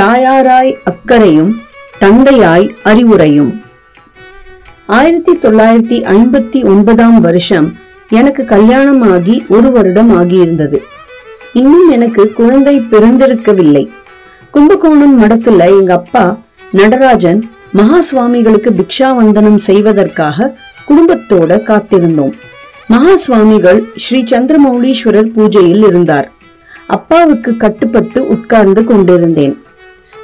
தாயாராய் அக்கறையும் தந்தையாய் அறிவுரையும். ஆயிரத்தி தொள்ளாயிரத்தி ஐம்பத்தி ஒன்பதாம் வருஷம் எனக்கு கல்யாணமாகி ஒரு வருடம் ஆகியிருந்தது. இன்னும் எனக்கு குழந்தை பிறந்திருக்கவில்லை. கும்பகோணம் மடத்துல எங்க அப்பா நடராஜன் மகா சுவாமிகளுக்கு பிக்ஷாவந்தனம் செய்வதற்காக குடும்பத்தோட காத்திருந்தோம். மகா சுவாமிகள் ஸ்ரீ சந்திரமௌலீஸ்வரர் பூஜையில் இருந்தார். அப்பாவுக்கு கட்டுப்பட்டு உட்கார்ந்து கொண்டிருந்தேன்.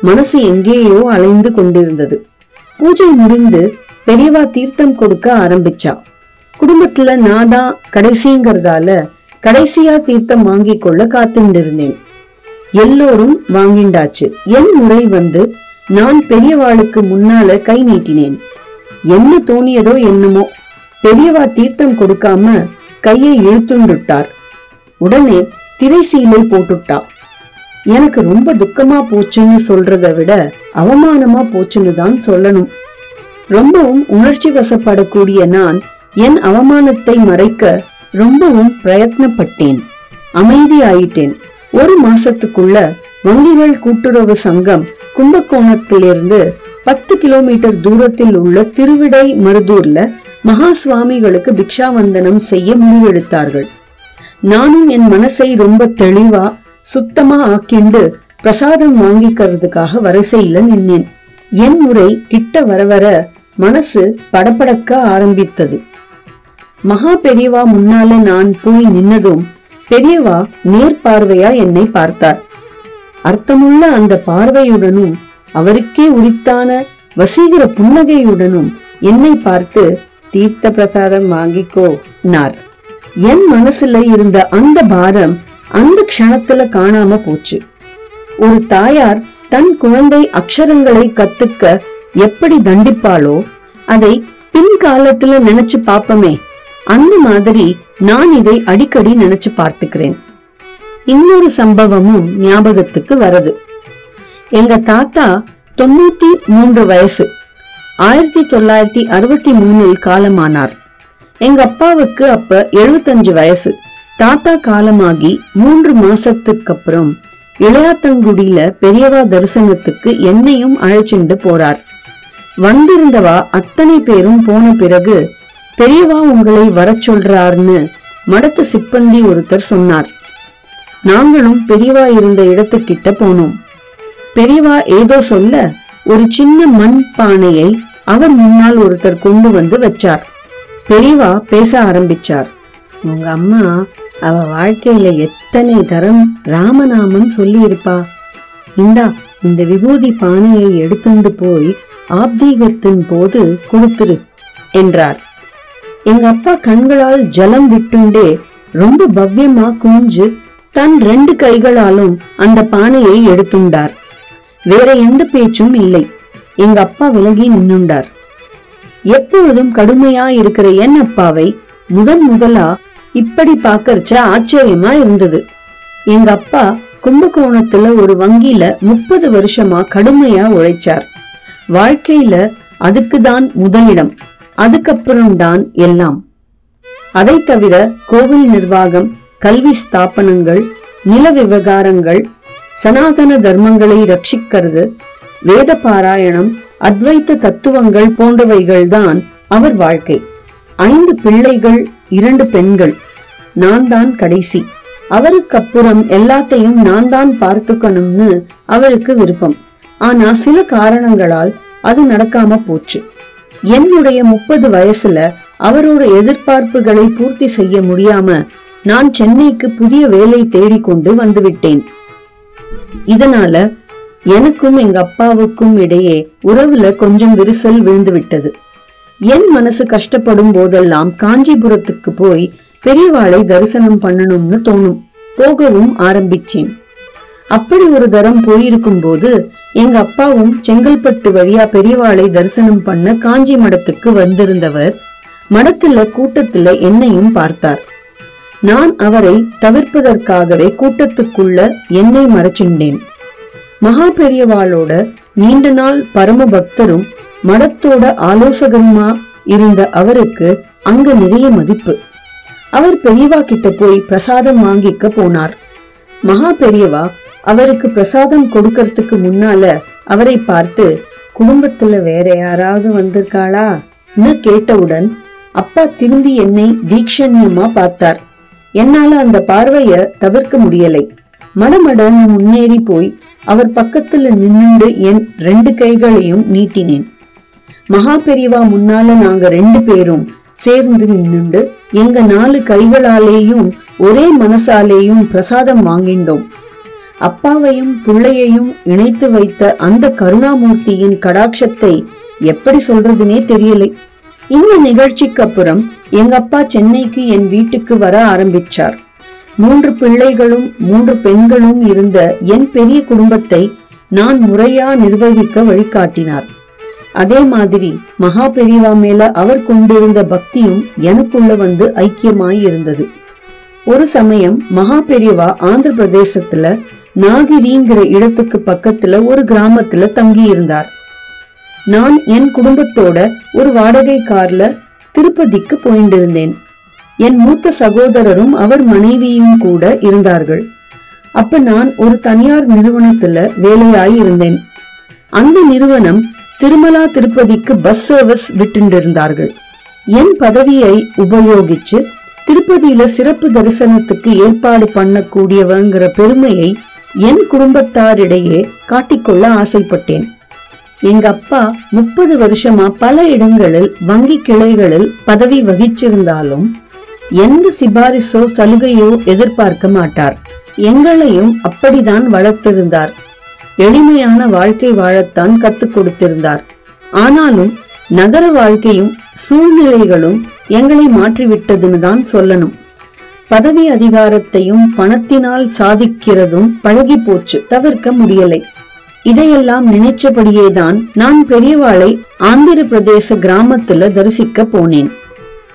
மனசு எங்கேயோ அலைந்து கொண்டிருந்தது. பூஜை முடிந்து பெரியவா தீர்த்தம் கொடுக்க ஆரம்பிச்சா. குடும்பத்துல நான் தான் கடைசிங்கிறதால கடைசியா தீர்த்தம் வாங்கி கொள்ள காத்துண்டிருந்தேன் எல்லோரும் வாங்கிண்டாச்சு. என் முறை வந்து நான் பெரியவாளுக்கு முன்னால கை நீட்டினேன். என்ன தோணியதோ என்னமோ. பெரியவா தீர்த்தம் கொடுக்காம கையை இழுத்துண்டுட்டார். உடனே திரைசீலை போட்டுட்டா. எனக்கு ரொம்ப துக்கமா போச்சுன்னு சொல்றத விட அவமானமா போச்சுன்னு தான் சொல்லணும். ரொம்பவும் உணர்ச்சி வசப்படக்கூடிய நான் என் அவமானத்தை மறைக்க ரொம்பவும் பிரயத்னப்பட்டேன். அமைதியாயிட்டேன். ஒரு மாசத்துக்குள்ள வங்கிகள் கூட்டுறவு சங்கம் கும்பகோணத்திலிருந்து பத்து கிலோமீட்டர் தூரத்தில் உள்ள திருவிடை மருதூர்ல மகா சுவாமிகளுக்கு பிக்ஷாவந்தனம் செய்ய முடிவெடுத்தார்கள். நானும் என் மனசை ரொம்ப தெளிவா சுத்தமா ஆக்கிண்டு பிரசாதம் வாங்கிக்கிறதுக்காக வரிசையில நின்னேன். என் முறை கிட்ட வர வர மனசு படபடக்க ஆரம்பித்தது. மகா பெரியவா முன்னால நான் போய் நின்னதும் பெரியவா நேர்பார்வையா என்னை பார்த்தார். அர்த்தமுள்ள அந்த பார்வையுடனும் அவருக்கே உரித்தான வசீகர புன்னகையுடனும் என்னை பார்த்து தீர்த்த பிரசாதம் வாங்கிக்கோ நார் என் மனசுல இருந்த அந்த பாரம் அந்த க்ஷணத்துல காணாம போச்சு. ஒரு தாயார் தன் குழந்தை அக்ஷரங்களை கத்துக்க எப்படி தண்டிப்பாளோ அதை பின்காலத்துல நினைச்சு பாப்பமே. அந்த மாதிரி நான் இதை அடிக்கடி நினைச்சு பார்த்துக்கிறேன். இன்னொரு சம்பவமும் ஞாபகத்துக்கு வருது. எங்க தாத்தா தொண்ணூத்தி மூன்று வயசு. ஆயிரத்தி தொள்ளாயிரத்தி அறுபத்தி மூணில் காலமானார். எங்க அப்பாவுக்கு அப்ப எழுபத்தஞ்சு வயசு. தாத்தா காலமாகி மூன்று மாசத்துக்கு அப்புறம் இளையாத்தங்குடியில பெரியவா தரிசனத்துக்கு என்னையும் அழைச்சிண்டு போறார். வந்திருந்தவா அத்தனை பேரும் போன பிறகு பெரியவா உங்களை வரச் சொல்றார்னு மடத்து சிப்பந்தி ஒருத்தர் சொன்னார். நாங்களும் பெரியவா இருந்த இடத்துக்கிட்ட போனோம். பெரியவா ஏதோ சொல்ல ஒரு சின்ன மண் பானையை அவர் முன்னால் ஒருத்தர் கொண்டு வந்து வச்சார். பெரியவா பேச ஆரம்பிச்சார். உங்க அம்மா அவ வாழ்க்கையில எத்தனை தரம் ராமநாமம் சொல்லி இருப்பா இந்தா இந்த விபூதி பானையை எடுத்துண்டு போய் ஆப்தீகத்தின் போது கொடுத்துரு என்றார். எங்க அப்பா கண்களால் ஜலம் விட்டுண்டே ரொம்ப பவ்யமா குஞ்சு தன் ரெண்டு கைகளாலும் அந்த பானையை எடுத்துண்டார். வேற எந்த பேச்சும் இல்லை. எங்க அப்பா விலகி நின்னுண்டார். எப்பொழுதும் கடுமையா இருக்கிற என் அப்பாவை முதன் முதலா இப்படி பாக்கறச்ச ஆச்சரியமா இருந்தது. எங்க அப்பா கும்பகோணத்துல ஒரு வங்கியில முப்பது வருஷமா கடுமையா உழைச்சார். வாழ்க்கையில அதுக்குதான் முதலிடம் அதுக்கப்புறம் தான் எல்லாம். அதை தவிர கோவில் நிர்வாகம் கல்வி ஸ்தாபனங்கள் நில விவகாரங்கள் சனாதன தர்மங்களை ரட்சிக்கிறது வேத பாராயணம் அத்வைத்த தத்துவங்கள் போன்றவைகள்தான் அவர் வாழ்க்கை. ஐந்து பிள்ளைகள் இரண்டு பெண்கள். நான் தான் கடைசி. அவருக்கு அப்புறம் எல்லாத்தையும் நான் தான் பார்த்துக்கணும்னு அவருக்கு விருப்பம். ஆனா சில காரணங்களால் அது நடக்காம போச்சு. என்னுடைய முப்பது வயசுல அவரோட எதிர்பார்ப்புகளை பூர்த்தி செய்ய முடியாம நான் சென்னைக்கு புதிய வேலை தேடிக்கொண்டு வந்துவிட்டேன். இதனால எனக்கும் எங்க அப்பாவுக்கும் இடையே உறவுல கொஞ்சம் விரிசல் விழுந்து விட்டது என் மனசு கஷ்டப்படும் போதெல்லாம் காஞ்சிபுரத்துக்கு போய் பெரியவாளை தரிசனம் பண்ணணும்னு தோணும். போகவும் ஆரம்பிச்சேன். அப்படி ஒரு தரம் போயிருக்கும் போது எங்க அப்பாவும் செங்கல்பட்டு வழியா பெரியவாளை தரிசனம் பண்ண காஞ்சி மடத்துக்கு வந்திருந்தவர் மடத்துல கூட்டத்துல என்னையும் பார்த்தார். நான் அவரை தவிர்ப்பதற்காகவே கூட்டத்துக்குள்ள என்னை மறைச்சுண்டேன். மகா பெரியவாளோட நீண்ட நாள் பரம பக்தரும் மடத்தோட ஆலோசகருமா இருந்த அவருக்கு அங்க நிறைய மதிப்பு. அவர் பெரியவா கிட்ட போய் பிரசாதம் வாங்கிக்க போனார். மகா பெரியவா அவருக்கு பிரசாதம் கொடுக்கறதுக்கு முன்னால அவரை பார்த்து குடும்பத்துல வேற யாராவது வந்திருக்காளா? கேட்டவுடன் அப்பா திரும்பி என்னை தீக்ஷண்யமா பார்த்தார். என்னால அந்த பார்வைய தவிர்க்க முடியலை. மடமடன்னு முன்னேறி போய் அவர் பக்கத்துல நின்னுண்டு என் ரெண்டு கைகளையும் நீட்டினேன். மகா பெரியவா முன்னால நாங்க ரெண்டு பேரும் சேர்ந்து நின்னுண்டு எங்க நாலு கைகளாலேயும் ஒரே மனசாலேயும் பிரசாதம் வாங்கிண்டோம். அப்பாவையும் பிள்ளையையும் இணைத்து வைத்த அந்த கருணாமூர்த்தியின் கடாட்சத்தை எப்படி சொல்றதுனே தெரியலை. இந்த நிகழ்ச்சிக்கு அப்புறம் எங்க அப்பா சென்னைக்கு என் வீட்டுக்கு வர ஆரம்பிச்சார். மூன்று பிள்ளைகளும் மூன்று பெண்களும் இருந்த என் பெரிய குடும்பத்தை நான் முறையா நிர்வகிக்க வழிகாட்டினார். அதே மாதிரி மகா பெரியவா மேல அவர் கொண்டிருந்த பக்தியும் எனக்குள்ள வந்து ஐக்கியமாய் இருந்தது ஒரு சமயம் மகா பெரியவா ஆந்திர பிரதேசத்துல நாகிரிங்கிற இடத்துக்கு பக்கத்துல ஒரு கிராமத்துல தங்கி இருந்தார் நான் என் குடும்பத்தோட ஒரு வாடகை கார்ல திருப்பதிக்கு போயிண்டிருந்தேன் என் மூத்த சகோதரரும் அவர் மனைவியும் கூட இருந்தார்கள். அப்ப நான் ஒரு தனியார் நிறுவனத்துல வேலையாய் இருந்தேன் அந்த நிறுவனம் திருமலா திருப்பதிக்கு பஸ் சர்வீஸ் விட்டுண்டிருந்தார்கள். என் பதவியை உபயோகிச்சு திருப்பதியில சிறப்பு தரிசனத்துக்கு ஏற்பாடு பண்ணக்கூடியவங்கிற பெருமையை என் குடும்பத்தாரிடையே காட்டிக்கொள்ள ஆசைப்பட்டேன். எங்க அப்பா முப்பது வருஷமா பல இடங்களில் வங்கி கிளைகளில் பதவி வகிச்சிருந்தாலும் எந்த சிபாரிசோ சலுகையோ எதிர்பார்க்க மாட்டார். எங்களையும் அப்படிதான் வளர்த்திருந்தார். எளிமையான வாழ்க்கை வாழத்தான் கத்துக் கொடுத்திருந்தார். ஆனாலும் நகர வாழ்க்கையும் சூழ்நிலைகளும் எங்களை மாற்றிவிட்டதுன்னு தான் சொல்லணும். பதவி அதிகாரத்தையும் பணத்தினால் சாதிக்கிறதும் பழகி போச்சு தவிர்க்க முடியலை. இதையெல்லாம் நினைச்சபடியேதான் நான் பெரியவாளை ஆந்திர பிரதேச கிராமத்துல தரிசிக்க போனேன்.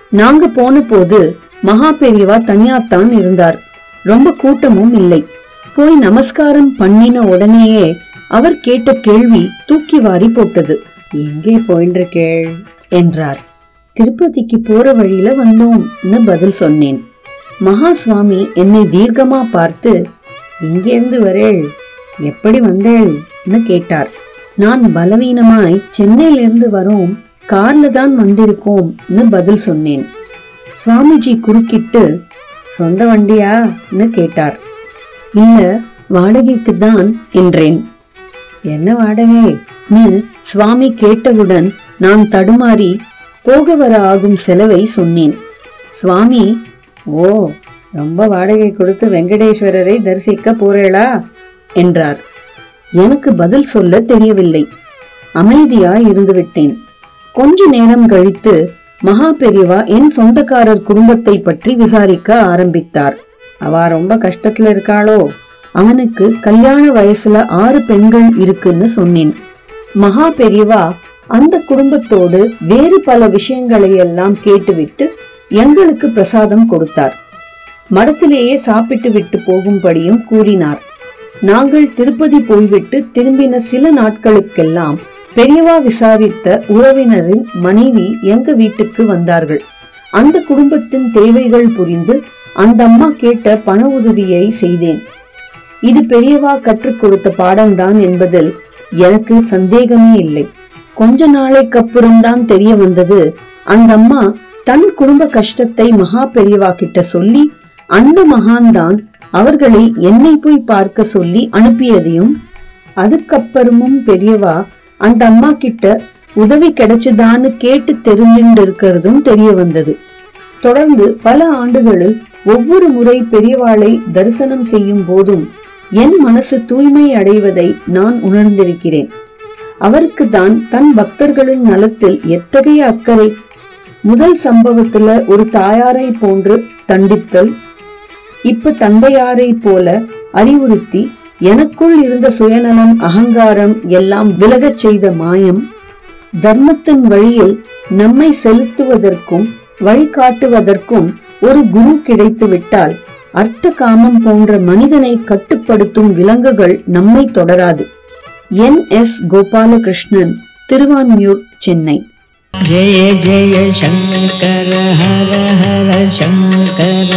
நாங்க போன போது மகா பெரியவா தனியாத்தான் இருந்தார். ரொம்ப கூட்டமும் இல்லை. போய் நமஸ்காரம் பண்ணின உடனேயே அவர் கேட்ட கேள்வி தூக்கி வாரி போட்டது. எங்கே போயின்றிருக்கேள்? கேள் என்றார். திருப்பதிக்கு போற வழியில வந்தோம்னு பதில் சொன்னேன். மகா சுவாமி என்னை தீர்க்கமா பார்த்து எங்கேருந்து வரேள்? எப்படி வந்தேள்னு கேட்டார். நான் பலவீனமாய் சென்னையிலிருந்து வரோம் கார்ல தான் வந்திருக்கோம்னு பதில் சொன்னேன். சுவாமிஜி குறுக்கிட்டு சொந்த வண்டியான்னு கேட்டார். இல்ல வாடகைக்கு தான் என்றேன். என்ன வாடகைன்னு சுவாமி கேட்டவுடன் நான் தடுமாறி போக வர ஆகும் செலவை சொன்னேன். சுவாமி ஓ ரொம்ப வாடகை கொடுத்து வெங்கடேஸ்வரரை தரிசிக்க போறேளா என்றார். எனக்கு பதில் சொல்ல தெரியவில்லை. அமைதியாய் இருந்துவிட்டேன். கொஞ்ச நேரம் கழித்து மகா பெரியவா என் சொந்தக்காரர் குடும்பத்தை பற்றி விசாரிக்க ஆரம்பித்தார். அவ ரொம்ப கஷ்டத்துல இருக்காளோ? அவனுக்கு கல்யாண வயசுல ஆறு பெண்கள் இருக்குன்னு சொன்னேன். மகா பெரியவா அந்த குடும்பத்தோடு வேறு பல விஷயங்களை எல்லாம் கேட்டுவிட்டு எங்களுக்கு பிரசாதம் கொடுத்தார். மடத்திலேயே சாப்பிட்டு விட்டு போகும்படியும் கூறினார். நாங்கள் திருப்பதி போய்விட்டு திரும்பின சில நாட்களுக்கெல்லாம் பெரியவா விசாரித்த உறவினரின் மனைவி எங்க வீட்டுக்கு வந்தார்கள். அந்த குடும்பத்தின் தேவைகள் புரிந்து அந்த அம்மா கேட்ட பண உதவியை செய்தேன். இது பெரியவா கற்றுக் கொடுத்த பாடம்தான் என்பதில் எனக்கு சந்தேகமே இல்லை. கொஞ்ச நாளைக்கு அப்புறம்தான் தெரிய வந்தது அந்த அம்மா தன் குடும்ப கஷ்டத்தை மகா பெரியவா கிட்ட சொல்லி அந்த மகான் தான் அவர்களை என்னை போய் பார்க்க சொல்லி அனுப்பியதையும் அதுக்கப்புறமும் பெரியவா அந்த அம்மா கிட்ட உதவி கிடைச்சுதான்னு கேட்டு தெரிஞ்சுட்டு இருக்கிறதும் தெரிய வந்தது. தொடர்ந்து பல ஆண்டுகளில் ஒவ்வொரு முறை பெரியவாளை தரிசனம் செய்யும் போதும் என் மனசு தூய்மை அடைவதை நான் உணர்ந்திருக்கிறேன். அவருக்கு தான் தன் பக்தர்களின் நலத்தில் எத்தகைய அக்கறை முதல் சம்பவத்துல ஒரு தாயாரை போன்று தண்டித்தல் இப்ப தந்தையாரை போல அறிவுறுத்தி எனக்குள் இருந்த சுயநலம் அகங்காரம் எல்லாம் விலகச் செய்த மாயம் தர்மத்தின் வழியில் நம்மை செலுத்துவதற்கும் வழிகாட்டுவதற்கும் ஒரு குரு கிடைத்துவிட்டால் அர்த்த காமம் போன்ற மனிதனை கட்டுப்படுத்தும் விலங்குகள் நம்மை தொடராது. N S Gopalakrishnan Thiruvanmiyur Chennai. Jaya Jaya Sankara Hara Hara Sankara